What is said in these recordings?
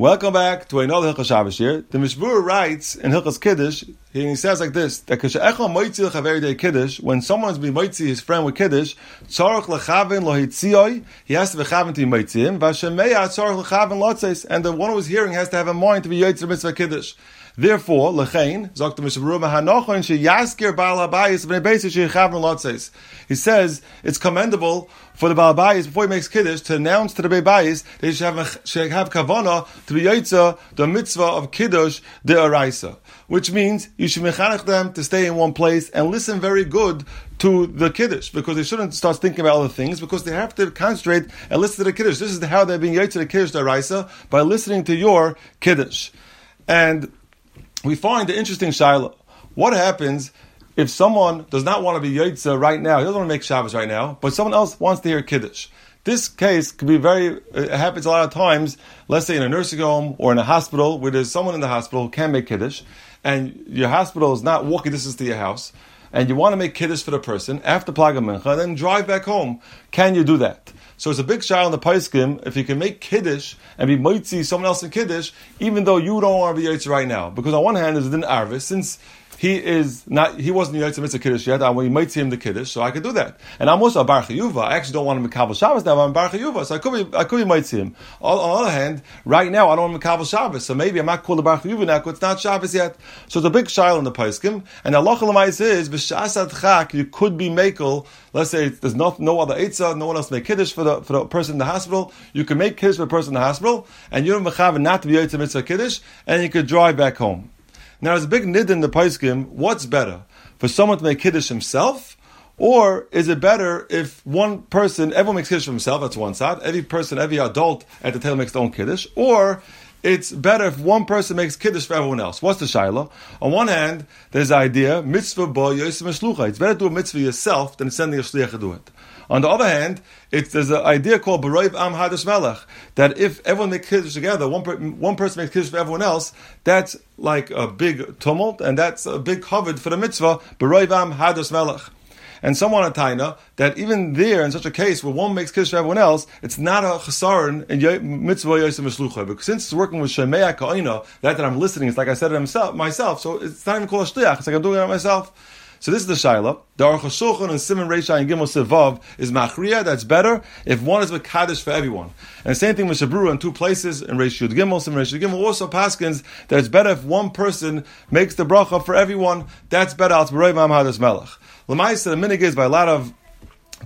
Welcome back to another Hilchas Shabbos here. The Mishbur writes in Hilchas Kiddush, he says like this, that Kiddush, when someone is being moitzi his friend with Kiddush, tzarech lechavin lohitzioi, he has to be chavin to be moitzi him, vashemeya tzarech lechavin lotzes, and the one who is hearing has to have a mind to be yoitzi mitzvah Kiddush. Therefore, lechein zok the Mishbur mahanochon sheyaskir baal habayis b'nei beis sheychavin lotzes. He says it's commendable for the Baal Bayis, before he makes Kiddush, to announce to the Baal Bayis that he should have, should have Kavana to be Yaitza, the mitzvah of Kiddush, the Araisa. Which means you should mechanech them to stay in one place and listen very good to the Kiddush, because they shouldn't start thinking about other things, because they have to concentrate and listen to the Kiddush. This is how they're being Yaitza, the Kiddush, the Araisa, by listening to your Kiddush. And we find the interesting Shiloh. What happens if someone does not want to be Yotze right now, he doesn't want to make Shabbos right now, but someone else wants to hear Kiddush. This case could be very, it happens a lot of times, let's say in a nursing home or in a hospital where there's someone in the hospital who can make Kiddush, and your hospital is not walking distance to your house, and you want to make Kiddush for the person after Plaga Mincha, then drive back home. Can you do that? So it's a big shayla on the Paiskim if you can make Kiddush and be Moitzi someone else in Kiddush, even though you don't want to be Yotze right now. Because on one hand, there's an Arvis, since he is not, he wasn't the Yitzhak Mitzvah Kiddush yet, I, might see him the Kiddush, so I could do that. And I'm also a Bar Chayuva. I actually don't want him to Kabbalah Shabbos now, I'm Bar Chayuva, so I could be, I could be him. On, on, the other hand, right now, I don't want him to Kabbalah Shabbos, so maybe I'm not called a Bar now, because it's not Shabbos yet. So it's a big shail in the Paiskim, and Allah Lamais is, B'shasat Chak, you could be Makel, let's say there's no, no other Eitzah, no one else make Kiddush for the, for the person in the hospital, you can make Kiddush for the person in the hospital, and you're not to be Yitzhak Mitzvah Kiddush, and you could drive back home. Now, there's a big nid in the Paiskim. What's better? For someone to make Kiddush himself? Or is it better if one person, everyone makes Kiddush for himself, that's one side, every person, every adult at the table makes their own Kiddush? Or it's better if one person makes Kiddush for everyone else. What's the Shiloh? On one hand, there's the idea, mitzvah bo yosim It's better to do a mitzvah yourself than sending a shliach to do it. On the other hand, it's, there's an idea called Baroiv Am Hadash Melech, that if everyone makes Kiddush together, one, one person makes Kiddush for everyone else, that's like a big tumult, and that's a big covered for the mitzvah, Baroiv Am Hadash Melech. And someone a taina that even there, in such a case where one makes kiddush for everyone else, it's not a chesaron in mitzvah yosem mishlucha. Because since it's working with shemei ka'ina, that that I'm listening, it's like I said it myself, myself. So it's not even called a shliach. It's like I'm doing it myself. So this is the shaila. The Aruch HaShulchan and Simon Reisha and Gimel Sevav is machriya. That's better if one is Kaddish for everyone. And same thing with Shabru in two places in Reish Gimel, Simon Reish Gimel also paskins that it's better if one person makes the bracha for everyone. That's better. Al Melech. Lamaisa the minig is by a lot of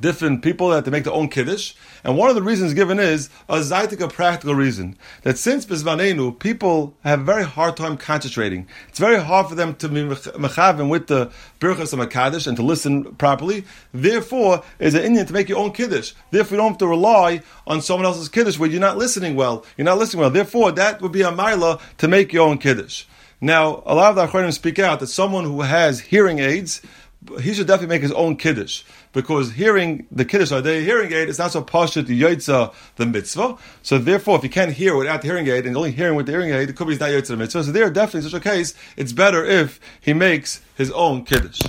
different people that they make their own kiddush. And one of the reasons given is a zaitik, a practical reason. That since Bizmanenu, people have a very hard time concentrating. It's very hard for them to be mechavim with the birchas of kaddish and to listen properly. Therefore, it's an Indian to make your own kiddush. Therefore, you don't have to rely on someone else's kiddush where you're not listening well. You're not listening well. Therefore, that would be a mila to make your own kiddush. Now, a lot of the Achronim speak out that someone who has hearing aids, he should definitely make his own kiddush because hearing the kiddush or the hearing aid is not so poshut the yotza the mitzvah. So therefore, if you can't hear without the hearing aid and only hearing with the hearing aid, it could be not yotza the mitzvah. So there, definitely in such a case, it's better if he makes his own kiddush.